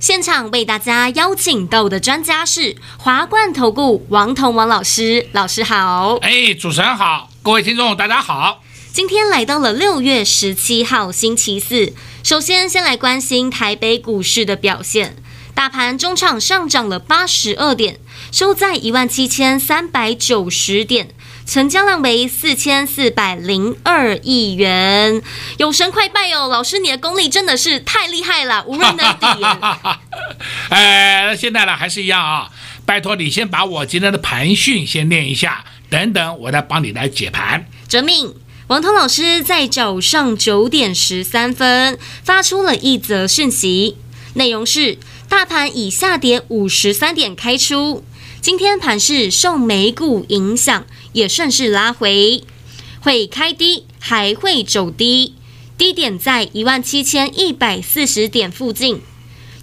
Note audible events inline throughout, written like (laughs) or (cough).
现场为大家邀请到的专家是华冠投顾王彤王老师，老师好。哎，主持人好，各位听众大家好。今天来到了六月十七号星期四，首先先来关心台北股市的表现，大盘中场上涨了八十二点，收在一万七千三百九十点。成交量为四千四百零二亿元，有神快拜哦！老师，你的功力真的是太厉害了，无人能敌。(laughs) 哎，现在呢还是一样啊，拜托你先把我今天的盘讯先念一下，等等我再帮你来解盘。遵命。王通老师在早上九点十三分发出了一则讯息，内容是：大盘以下跌五十三点开出，今天盘势受美股影响。也顺势拉回，会开低，还会走低，低点在一万七千一百四十点附近，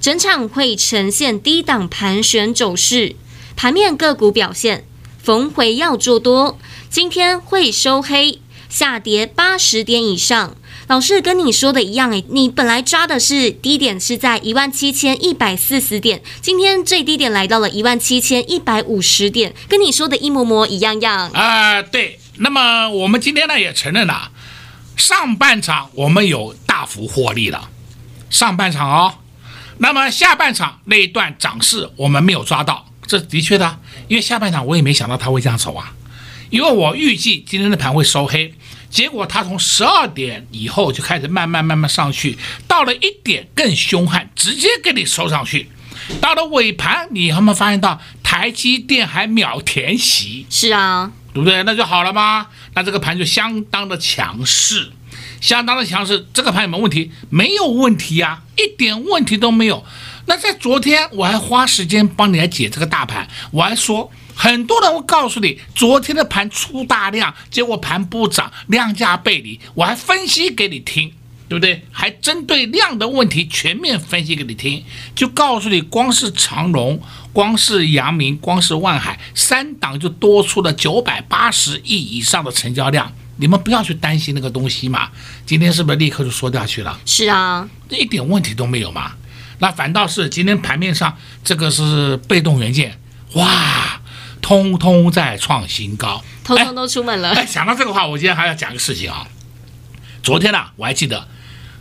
整场会呈现低档盘旋走势。盘面个股表现，逢回要做多，今天会收黑，下跌八十点以上。老师跟你说的一样，诶，你本来抓的是低点是在一万七千一百四十点，今天最低点来到了一万七千一百五十点，跟你说的一模模一样样。啊、对。那么我们今天呢也承认了，上半场我们有大幅获利了，上半场哦。那么下半场那一段涨势我们没有抓到，这的确的，因为下半场我也没想到它会这样走啊，因为我预计今天的盘会收黑。结果它从十二点以后就开始慢慢慢慢上去，到了一点更凶悍，直接给你收上去。到了尾盘，你有没有发现到台积电还秒填席？是啊，对不对？那就好了吗？那这个盘就相当的强势，相当的强势。这个盘有没有问题？没有问题呀，一点问题都没有。那在昨天我还花时间帮你来解这个大盘，我还说。很多人会告诉你，昨天的盘出大量，结果盘不涨，量价背离。我还分析给你听，对不对？还针对量的问题全面分析给你听，就告诉你，光是长荣，光是阳明，光是万海，三档就多出了九百八十亿以上的成交量。你们不要去担心那个东西嘛。今天是不是立刻就缩掉去了？是啊，一点问题都没有嘛。那反倒是今天盘面上这个是被动元件，哇！通通在创新高，通通都出门了。哎，想到这个话，我今天还要讲个事情啊。昨天呢、啊，我还记得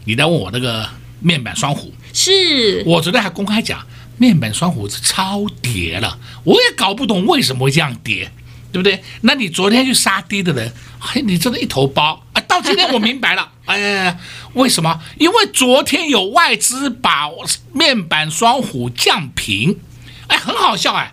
你在问我那个面板双虎，是我昨天还公开讲面板双虎是超跌了，我也搞不懂为什么会这样跌，对不对？那你昨天去杀跌的人，嘿，你真的一头包啊！到今天我明白了，(laughs) 哎，为什么？因为昨天有外资把面板双虎降平，哎，很好笑哎。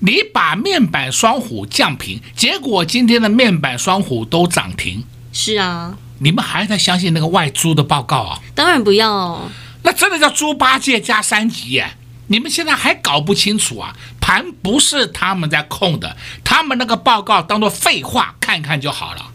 你把面板双虎降平，结果今天的面板双虎都涨停。是啊，你们还在相信那个外租的报告啊？当然不要哦，那真的叫猪八戒加三级耶！你们现在还搞不清楚啊？盘不是他们在控的，他们那个报告当做废话看看就好了。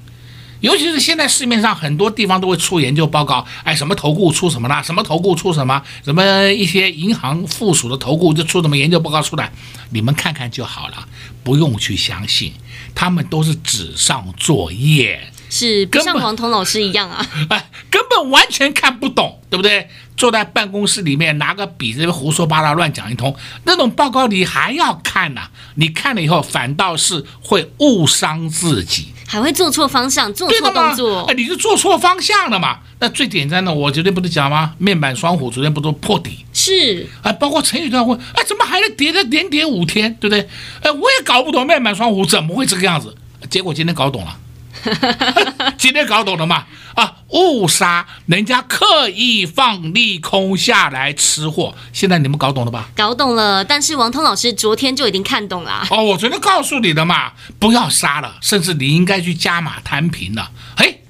尤其是现在市面上很多地方都会出研究报告，哎，什么投顾出什么啦，什么投顾出什么，什么一些银行附属的投顾就出什么研究报告出来，你们看看就好了，不用去相信，他们都是纸上作业，是不像王彤老师一样啊，(laughs) 哎，根本完全看不懂，对不对？坐在办公室里面拿个笔这边胡说八道乱讲一通，那种报告你还要看呐、啊？你看了以后反倒是会误伤自己。还会做错方向，做错动作，哎，你就做错方向了嘛？那最简单的，我绝对不是讲吗？面板双虎昨天不都破底？是，哎，包括陈宇都要问，哎，怎么还能跌的连跌五天，对不对？哎，我也搞不懂面板双虎怎么会这个样子，结果今天搞懂了。(laughs) 今天搞懂了吗？啊，误杀，人家刻意放利空下来吃货，现在你们搞懂了吧？搞懂了，但是王通老师昨天就已经看懂了。哦，我昨天告诉你的嘛，不要杀了，甚至你应该去加码摊平了。嘿，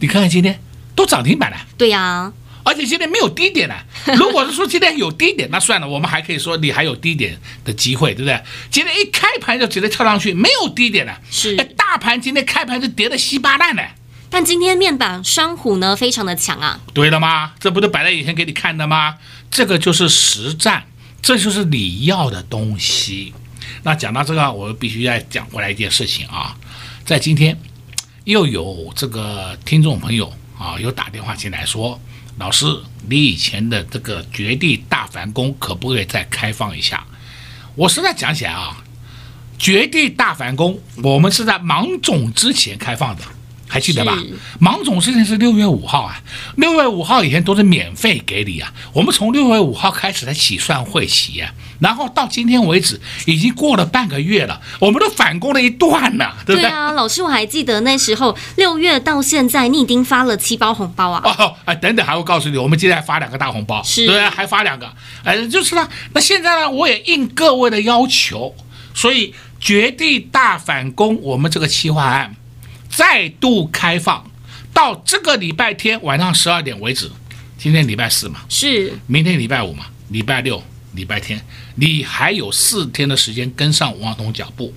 你看看今天都涨停板了。对呀、啊，而且今天没有低点呢。(laughs) 如果是说今天有低点，那算了，我们还可以说你还有低点的机会，对不对？今天一开盘就直接跳上去，没有低点了。是，大盘今天开盘就跌得稀巴烂呢。但今天面板双虎呢，非常的强啊。对了吗？这不都摆在眼前给你看的吗？这个就是实战，这就是你要的东西。那讲到这个，我必须再讲回来一件事情啊，在今天又有这个听众朋友啊，有打电话进来说，老师，你以前的这个绝地大反攻可不可以再开放一下？我实在讲起来啊，绝地大反攻，我们是在芒种之前开放的。还记得吧？芒种之前是六月五号啊，六月五号以前都是免费给你啊。我们从六月五号开始才起算会期啊，然后到今天为止已经过了半个月了，我们都反攻了一段了，对不对？对啊，老师，我还记得那时候六月到现在，你已经发了七包红包啊。哦，哎，等等，还会告诉你，我们今天还发两个大红包，是，对啊，还发两个，哎，就是呢。那现在呢，我也应各位的要求，所以绝地大反攻，我们这个企划案。再度开放到这个礼拜天晚上十二点为止，今天礼拜四嘛，是，明天礼拜五嘛，礼拜六、礼拜天，你还有四天的时间跟上王彤脚步。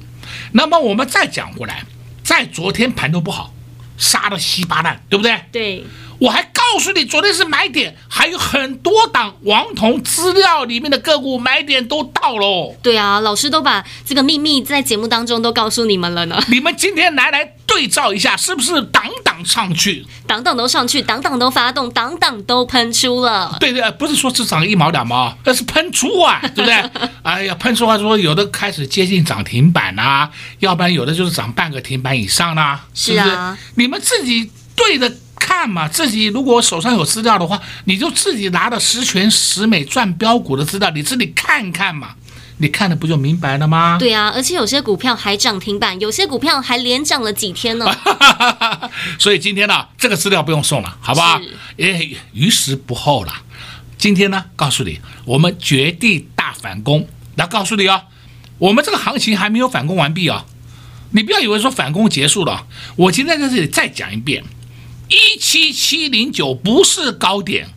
那么我们再讲回来，在昨天盘都不好，杀得稀巴烂，对不对？对。我还告诉你，昨天是买点，还有很多档王彤资料里面的个股买点都到喽。对啊，老师都把这个秘密在节目当中都告诉你们了呢。你们今天来来对照一下，是不是档档上去？档档都上去，档档都发动，档档都喷出了。对对，不是说只涨一毛两毛，那是喷出啊，(laughs) 对不对？哎呀，喷出话说有的开始接近涨停板啊，要不然有的就是涨半个停板以上啦、啊。是啊，是是你们自己对着。看嘛，自己如果手上有资料的话，你就自己拿着十全十美赚标股的资料，你自己看看嘛，你看了不就明白了吗？对啊，而且有些股票还涨停板，有些股票还连涨了几天呢。(laughs) 所以今天呢，这个资料不用送了，好不好？也于时不候了。今天呢，告诉你，我们绝地大反攻，来告诉你哦，我们这个行情还没有反攻完毕啊、哦，你不要以为说反攻结束了，我今天在这里再讲一遍。一七七零九不是高点，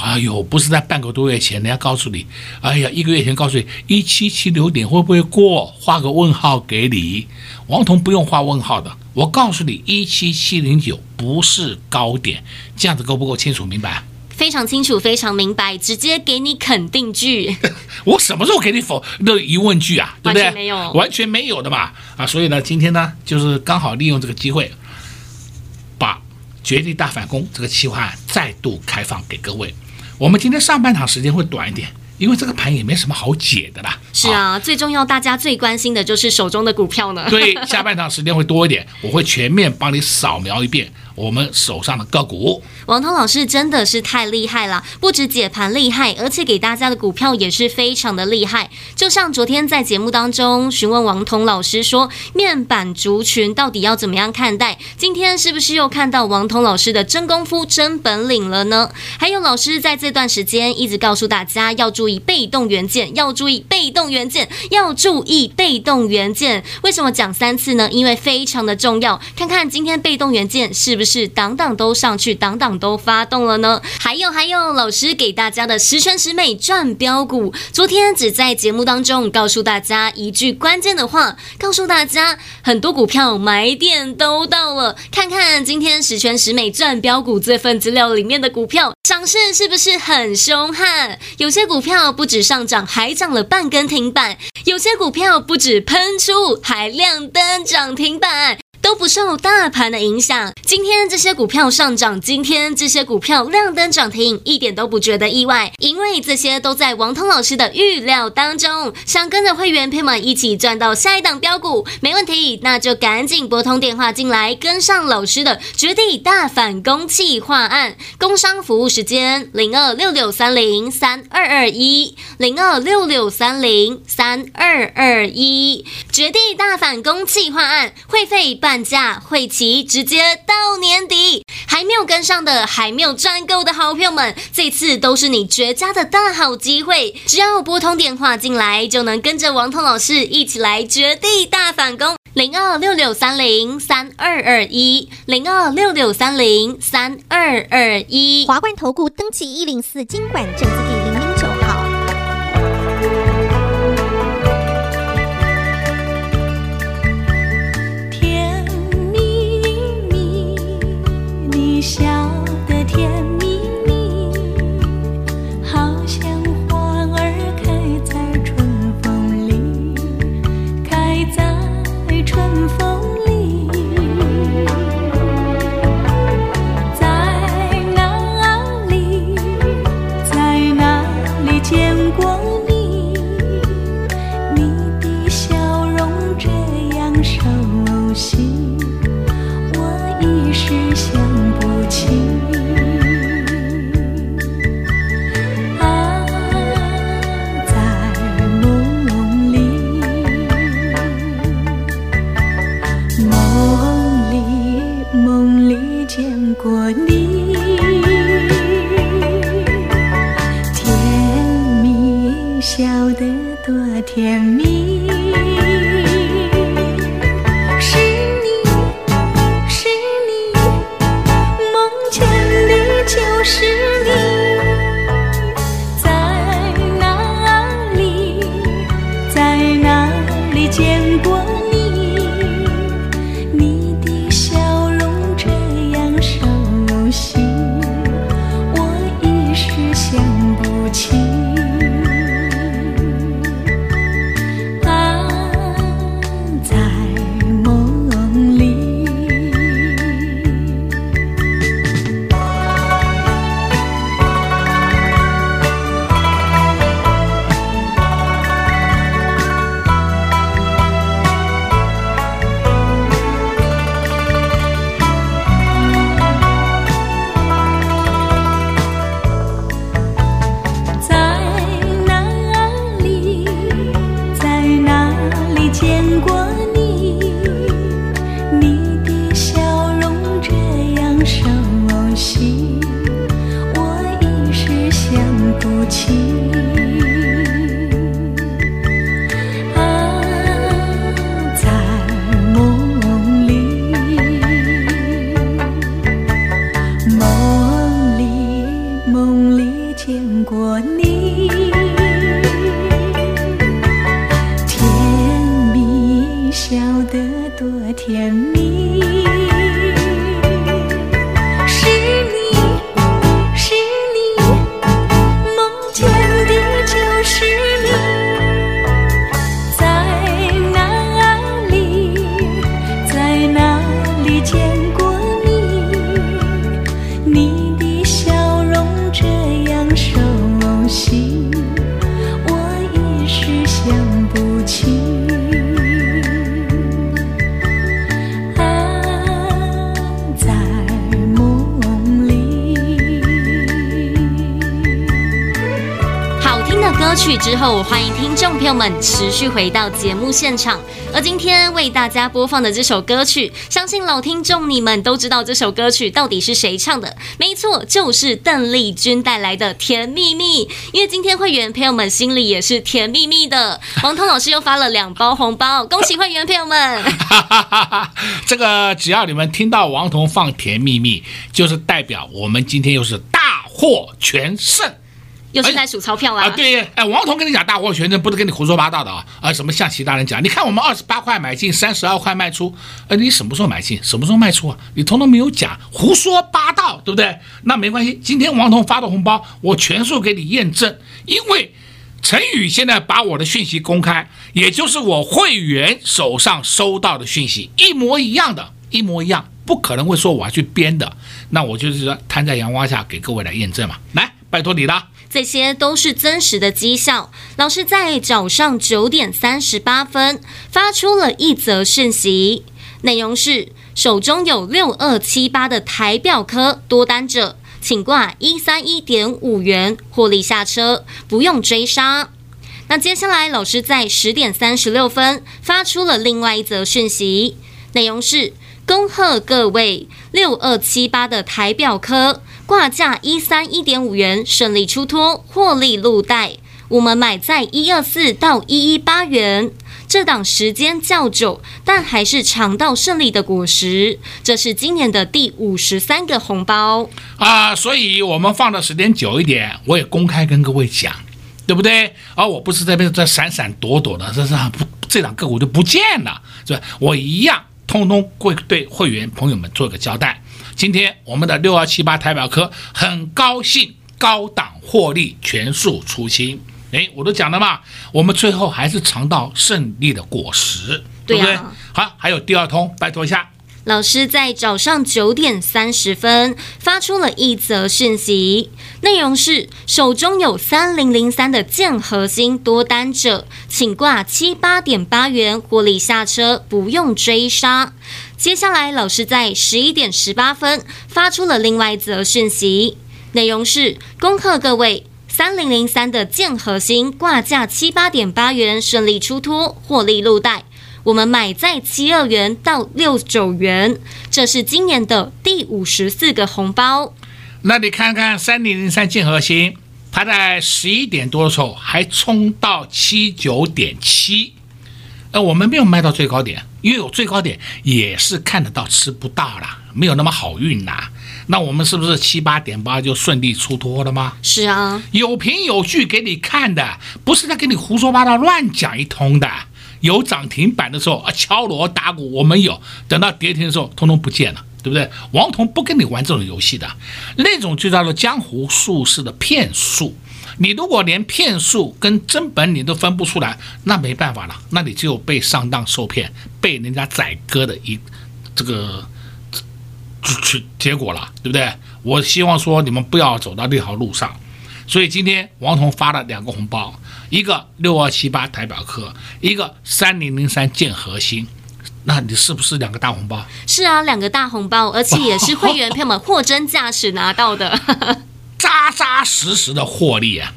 哎呦，不是在半个多月前，人家告诉你，哎呀，一个月前告诉你一七七六点会不会过？画个问号给你，王彤不用画问号的，我告诉你一七七零九不是高点，这样子够不够清楚明白？非常清楚，非常明白，直接给你肯定句。(laughs) 我什么时候给你否那疑问句啊？对不对？完全没有，完全没有的嘛。啊，所以呢，今天呢，就是刚好利用这个机会。把绝地大反攻这个企划案再度开放给各位，我们今天上半场时间会短一点，因为这个盘也没什么好解的啦。是啊，啊最重要，大家最关心的就是手中的股票呢。对，下半场时间会多一点，我会全面帮你扫描一遍。我们手上的个股，王彤老师真的是太厉害了，不止解盘厉害，而且给大家的股票也是非常的厉害。就像昨天在节目当中询问王彤老师说，面板族群到底要怎么样看待？今天是不是又看到王彤老师的真功夫、真本领了呢？还有老师在这段时间一直告诉大家要注意被动元件，要注意被动元件，要注意被动元件。为什么讲三次呢？因为非常的重要。看看今天被动元件是不是？是档档都上去，档档都发动了呢。还有还有，老师给大家的十全十美赚标股，昨天只在节目当中告诉大家一句关键的话，告诉大家很多股票买点都到了。看看今天十全十美赚标股这份资料里面的股票，涨势是不是很凶悍？有些股票不止上涨，还涨了半根停板；有些股票不止喷出，还亮灯涨停板。都不受大盘的影响。今天这些股票上涨，今天这些股票亮灯涨停，一点都不觉得意外，因为这些都在王通老师的预料当中。想跟着会员朋友们一起赚到下一档标股，没问题，那就赶紧拨通电话进来，跟上老师的绝地大反攻计划案。工商服务时间零二六六三零三二二一零二六六三零三二二一，绝地大反攻计划案会费半半价，会期直接到年底，还没有跟上的，还没有赚够的好朋友们，这次都是你绝佳的大好机会。只要拨通电话进来，就能跟着王彤老师一起来绝地大反攻，零二六六三零三二二一，零二六六三零三二二一。华冠投顾登记一零四金管证字第零你笑得甜蜜蜜，好像花儿开在春风里，开在春风里。在哪里，在哪里见过情。曲之后，欢迎听众朋友们持续回到节目现场。而今天为大家播放的这首歌曲，相信老听众你们都知道这首歌曲到底是谁唱的。没错，就是邓丽君带来的《甜蜜蜜》。因为今天会员朋友们心里也是甜蜜蜜的。王彤老师又发了两包红包，恭喜会员朋友们！(laughs) (laughs) 这个只要你们听到王彤放《甜蜜蜜》，就是代表我们今天又是大获全胜。又是在数钞票啊！啊，对，哎，王彤跟你讲大获全胜，不是跟你胡说八道的啊！啊，什么像其他人讲？你看我们二十八块买进，三十二块卖出，呃，你什么时候买进，什么时候卖出啊？你通通没有讲，胡说八道，对不对？那没关系，今天王彤发的红包，我全数给你验证，因为陈宇现在把我的讯息公开，也就是我会员手上收到的讯息，一模一样的，一模一样，不可能会说我要去编的，那我就是说摊在阳光下给各位来验证嘛，来，拜托你了。这些都是真实的绩效。老师在早上九点三十八分发出了一则讯息，内容是：手中有六二七八的台表科多单者，请挂一三一点五元获利下车，不用追杀。那接下来，老师在十点三十六分发出了另外一则讯息，内容是：恭贺各位六二七八的台表科。挂价一三一点五元，顺利出脱，获利入袋，我们买在一二四到一一八元。这档时间较久，但还是尝到胜利的果实。这是今年的第五十三个红包啊，所以我们放的时间久一点，我也公开跟各位讲，对不对？而、啊、我不是在边在闪闪躲躲的，这是这档个股就不见了，是吧？我一样通通会对会员朋友们做个交代。今天我们的六二七八台表科很高兴高档获利全数出清。哎，我都讲了嘛，我们最后还是尝到胜利的果实，对不对？啊、好，还有第二通，拜托一下。老师在早上九点三十分发出了一则讯息，内容是：手中有三零零三的建核心多单者，请挂七八点八元获利下车，不用追杀。接下来，老师在十一点十八分发出了另外一则讯息，内容是：恭贺各位。三零零三的建核心挂价七八点八元顺利出脱，获利入袋。我们买在七二元到六九元，这是今年的第五十四个红包。那你看看三零零三建核心，它在十一点多的时候还冲到七九点七，呃，我们没有卖到最高点，因为有最高点也是看得到吃不到啦，没有那么好运呐。那我们是不是七八点八就顺利出脱了吗？是啊，有凭有据给你看的，不是在给你胡说八道乱讲一通的。有涨停板的时候啊，敲锣打鼓我们有；等到跌停的时候，通通不见了，对不对？王彤不跟你玩这种游戏的，那种就叫做江湖术士的骗术。你如果连骗术跟真本你都分不出来，那没办法了，那你就被上当受骗，被人家宰割的一这个。去结果了，对不对？我希望说你们不要走到那条路上，所以今天王彤发了两个红包，一个六二七八台表科，一个三零零三建核心，那你是不是两个大红包？是啊，两个大红包，而且也是会员 (laughs) 朋友们货真价实拿到的，扎扎实实的获利啊！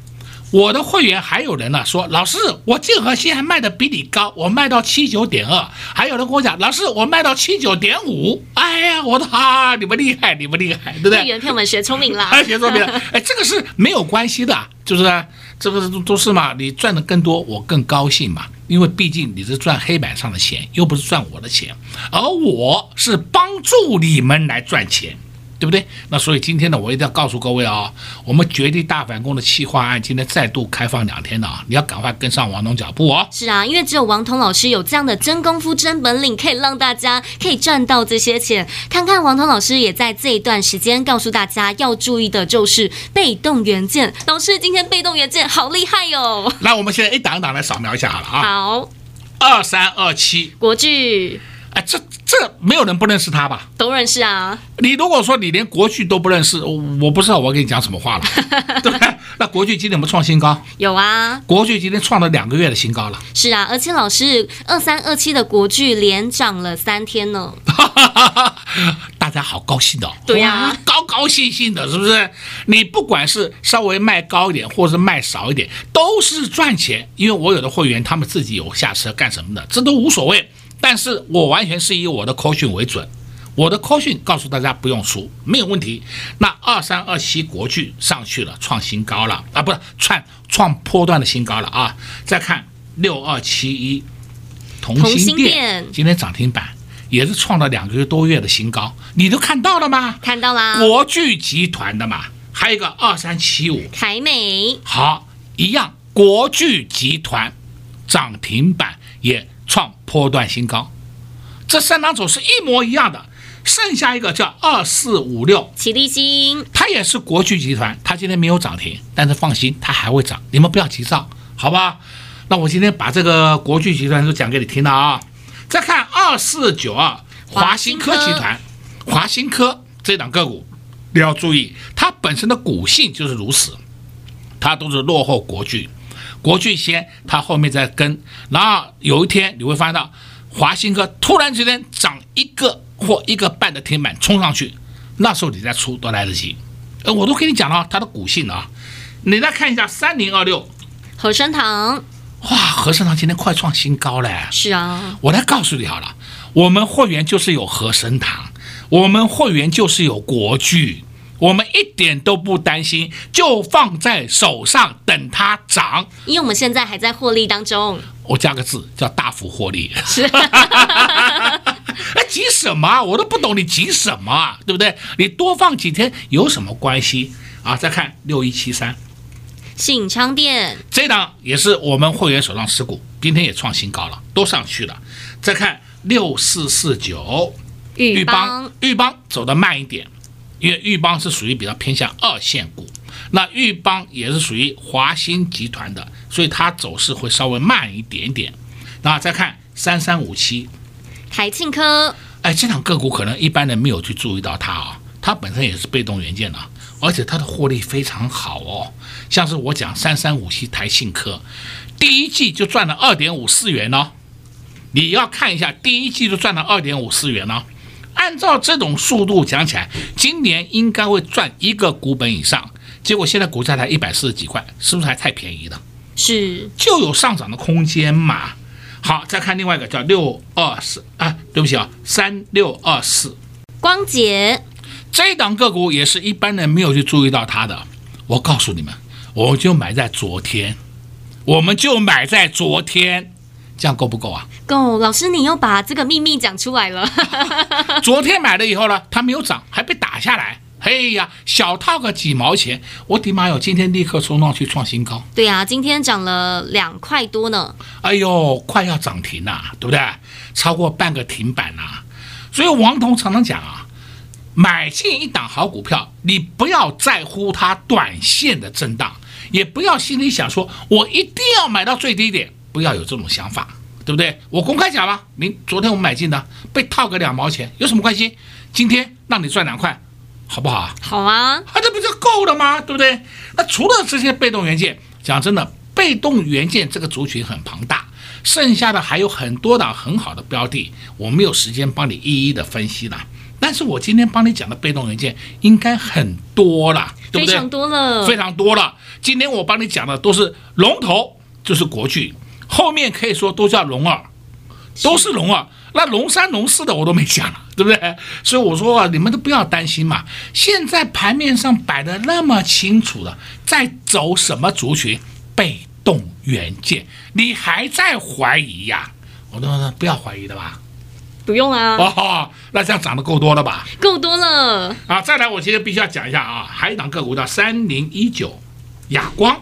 我的会员还有人呢，说老师，我静和心还卖的比你高，我卖到七九点二。还有人跟我讲，老师，我卖到七九点五。哎呀，我的哈，你们厉害，你们厉害，对不对？会员朋友们学聪明了，学聪明了。(laughs) (laughs) 哎，这个是没有关系的，就是这个都是嘛，你赚的更多，我更高兴嘛，因为毕竟你是赚黑板上的钱，又不是赚我的钱，而我是帮助你们来赚钱。对不对？那所以今天呢，我一定要告诉各位啊、哦，我们绝地大反攻的企划案今天再度开放两天了啊，你要赶快跟上王彤脚步哦。是啊，因为只有王彤老师有这样的真功夫、真本领，可以让大家可以赚到这些钱。看看王彤老师也在这一段时间告诉大家要注意的就是被动元件。老师今天被动元件好厉害哟、哦！那我们现在一档一档来扫描一下好了啊。好，二三二七国巨。哎，这这没有人不认识他吧？都认识啊！你如果说你连国巨都不认识，我不知道我跟你讲什么话了，(laughs) 对不对？那国巨今天有没有创新高？有啊，国巨今天创了两个月的新高了。是啊，而且老师二三二七的国巨连涨了三天呢，(laughs) 大家好高兴哦！对呀、啊，高高兴兴的，是不是？你不管是稍微卖高一点，或者是卖少一点，都是赚钱。因为我有的会员他们自己有下车干什么的，这都无所谓。但是我完全是以我的口讯为准，我的口讯告诉大家不用输，没有问题。那二三二七国巨上去了，创新高了啊，不是创创波段的新高了啊。再看六二七一同心店，今天涨停板也是创了两个月多月的新高，你都看到了吗？看到啦，国巨集团的嘛，还有一个二三七五凯美，好，一样，国巨集团涨停板也。创波段新高，这三档走势一模一样的，剩下一个叫二四五六启力新，它也是国巨集团，它今天没有涨停，但是放心，它还会涨，你们不要急躁，好吧？那我今天把这个国巨集团都讲给你听了啊。再看二四九二华新科集团，华新科这档个股你要注意，它本身的股性就是如此，它都是落后国巨。国巨先，它后面再跟，然后有一天你会发现到华新科突然之间涨一个或一个半的停板冲上去，那时候你再出都来得及。呃，我都跟你讲了它的股性啊，你再看一下三零二六和生堂，哇，和生堂今天快创新高了。是啊，我来告诉你好了，我们会员就是有和生堂，我们会员就是有国巨。我们一点都不担心，就放在手上等它涨。因为我们现在还在获利当中。我加个字叫大幅获利。是。(laughs) 哎，急什么啊？我都不懂你急什么啊？对不对？你多放几天有什么关系啊？再看六一七三，信昌电这档也是我们会员手上持股，今天也创新高了，都上去了。再看六四四九，裕邦，裕邦，走得慢一点，因为豫邦是属于比较偏向二线股，那豫邦也是属于华兴集团的，所以它走势会稍微慢一点点。那再看三三五七。台庆科，哎，这档个股可能一般人没有去注意到它啊，它本身也是被动元件的，而且它的获利非常好哦。像是我讲三三五七台庆科，第一季就赚了二点五四元哦。你要看一下，第一季就赚了二点五四元哦。按照这种速度讲起来，今年应该会赚一个股本以上。结果现在股价才一百四十几块，是不是还太便宜了？是，就有上涨的空间嘛。好，再看另外一个叫六二四啊，对不起啊，三六二四，光洁这一档个股也是一般人没有去注意到它的。我告诉你们，我就买在昨天，我们就买在昨天，这样够不够啊？够，老师你又把这个秘密讲出来了。(laughs) 昨天买了以后呢，它没有涨，还被打下来。嘿呀，小套个几毛钱，我的妈哟！今天立刻冲上去创新高。对呀、啊，今天涨了两块多呢。哎呦，快要涨停了，对不对？超过半个停板了。所以王彤常常讲啊，买进一档好股票，你不要在乎它短线的震荡，也不要心里想说我一定要买到最低点，不要有这种想法，对不对？我公开讲吧，您昨天我们买进的，被套个两毛钱，有什么关系？今天让你赚两块。好不好啊？好啊，啊，这不就够了吗？对不对？那除了这些被动元件，讲真的，被动元件这个族群很庞大，剩下的还有很多档很好的标的，我没有时间帮你一一的分析了。但是我今天帮你讲的被动元件应该很多了，对不对？非常多了，非常多了。今天我帮你讲的都是龙头，就是国巨，后面可以说都叫龙二，都是龙二。那龙三、龙四的我都没讲了，(laughs) 对不对？所以我说啊，你们都不要担心嘛。现在盘面上摆的那么清楚了，在走什么族群？被动元件，你还在怀疑呀？我都说不要怀疑的吧。不用啊。哦，那这样涨得够多了吧？够多了。啊，再来，我今天必须要讲一下啊，还有一档个股叫三零一九，亚光。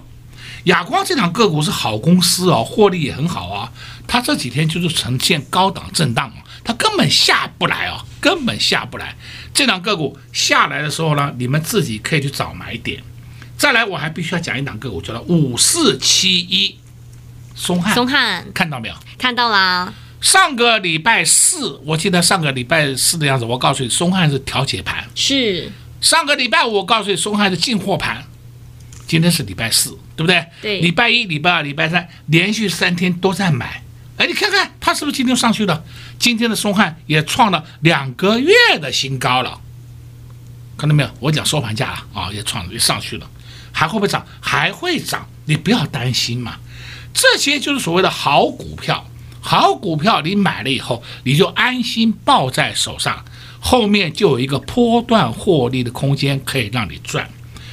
亚光这档个股是好公司哦，获利也很好啊。它这几天就是呈现高档震荡，它根本下不来哦，根本下不来。这档个股下来的时候呢，你们自己可以去找买点。再来，我还必须要讲一档个股，叫做五四七一，松汉。松汉看到没有？看到啦。上个礼拜四，我记得上个礼拜四的样子，我告诉你，松汉是调节盘。是。上个礼拜五，我告诉你，松汉是进货盘。今天是礼拜四，对不对？对。礼拜一、礼拜二、礼拜三连续三天都在买，哎，你看看它是不是今天上去了？今天的松汉也创了两个月的新高了，看到没有？我讲收盘价了啊，也创了，也上去了，还会不会涨？还会涨，你不要担心嘛。这些就是所谓的好股票，好股票你买了以后，你就安心抱在手上，后面就有一个波段获利的空间可以让你赚。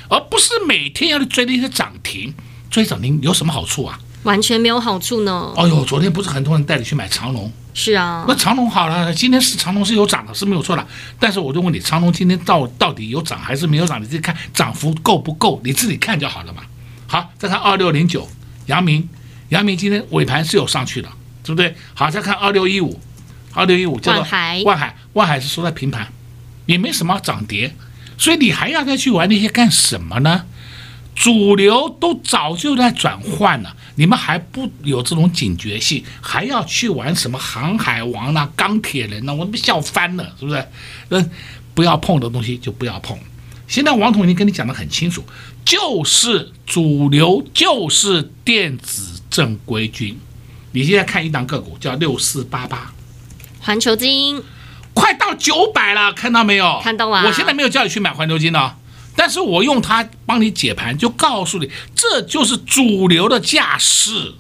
而不是每天要去追那些涨停，追涨停有什么好处啊？完全没有好处呢。哎呦，昨天不是很多人带你去买长龙？是啊，那长龙好了，今天是长龙是有涨的，是没有错的。但是我就问你，长龙今天到到底有涨还是没有涨？你自己看涨幅够不够？你自己看就好了嘛。好，再看二六零九，阳明，阳明今天尾盘是有上去的，对不对？好，再看二六一五，二六一五叫做万海，万海，万海是收在平盘，也没什么涨跌。所以你还要再去玩那些干什么呢？主流都早就在转换了，你们还不有这种警觉性，还要去玩什么航海王呐、钢铁人呐？我都被笑翻了，是不是？嗯，不要碰的东西就不要碰。现在王统已经跟你讲得很清楚，就是主流就是电子正规军。你现在看一档个股叫六四八八，环球晶。快到九百了，看到没有？看到了。我现在没有叫你去买环球金呢，但是我用它帮你解盘，就告诉你，这就是主流的架势。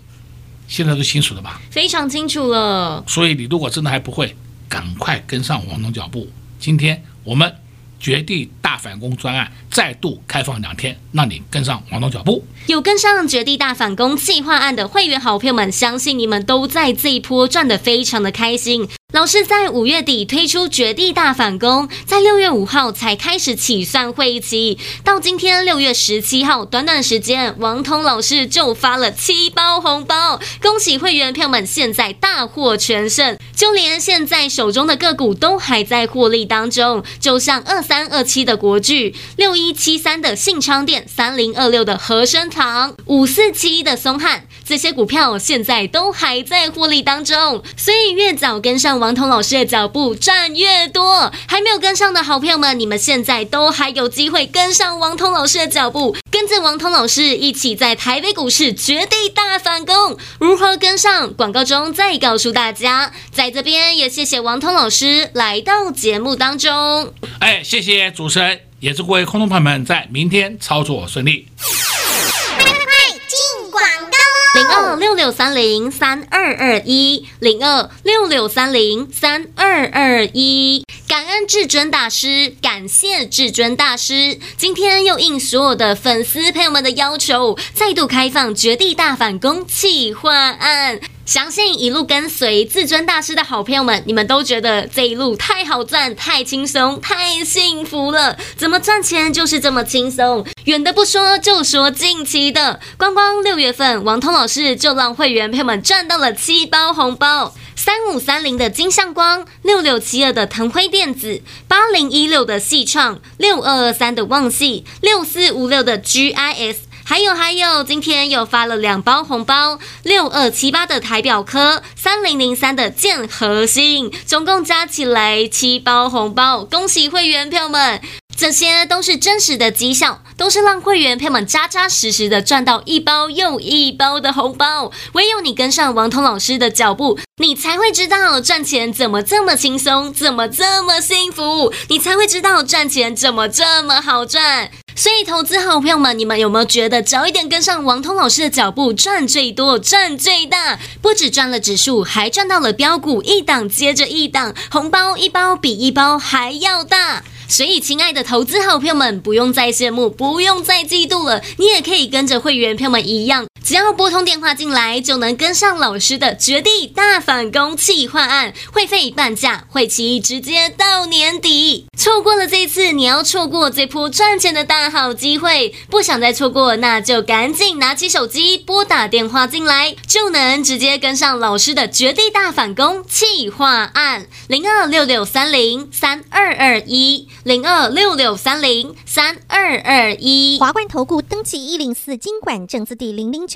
现在都清楚了吧？非常清楚了。所以你如果真的还不会，赶快跟上王总脚步。今天我们绝地大反攻专案再度开放两天，让你跟上王东脚步。有跟上绝地大反攻计划案的会员好朋友们，相信你们都在这一波赚得非常的开心。老师在五月底推出绝地大反攻，在六月五号才开始起算会议期，到今天六月十七号，短短时间，王通老师就发了七包红包，恭喜会员票们现在大获全胜，就连现在手中的个股都还在获利当中，就像二三二七的国巨、六一七三的信昌电、三零二六的和生堂、五四七一的松汉，这些股票现在都还在获利当中，所以越早跟上。王彤老师的脚步赚越多，还没有跟上的好朋友们，你们现在都还有机会跟上王通老师的脚步，跟着王通老师一起在台北股市绝地大反攻。如何跟上？广告中再告诉大家。在这边也谢谢王通老师来到节目当中。哎，谢谢主持人，也祝各位空头朋友们在明天操作顺利。零二六六三零三二二一，零二六六三零三二二一。感恩至尊大师，感谢至尊大师，今天又应所有的粉丝朋友们的要求，再度开放绝地大反攻计划案。相信一路跟随至尊大师的好朋友们，你们都觉得这一路太好赚、太轻松、太幸福了。怎么赚钱就是这么轻松？远的不说，就说近期的，光光六月份，王通老师就让会员朋友们赚到了七包红包：三五三零的金像光，六六七二的腾辉电子，八零一六的矽创，六二二三的旺矽，六四五六的 GIS。还有还有，今天又发了两包红包，六二七八的台表科，三零零三的建核心，总共加起来七包红包，恭喜会员票们！这些都是真实的绩效，都是让会员朋友们扎扎实实的赚到一包又一包的红包。唯有你跟上王通老师的脚步，你才会知道赚钱怎么这么轻松，怎么这么幸福，你才会知道赚钱怎么这么好赚。所以，投资好朋友们，你们有没有觉得早一点跟上王通老师的脚步，赚最多，赚最大？不止赚了指数，还赚到了标股，一档接着一档，红包一包比一包还要大。所以，亲爱的投资好朋友们，不用再羡慕，不用再嫉妒了，你也可以跟着会员朋友们一样，只要拨通电话进来，就能跟上老师的绝地大反攻企划案，会费半价，会期直接到年底。错过了这次，你要错过这波赚钱的大好机会，不想再错过，那就赶紧拿起手机拨打电话进来，就能直接跟上老师的绝地大反攻企划案，零二六六三零三二二一。零二六六三零三二二一，华冠投顾登记一零四金管证字第零零九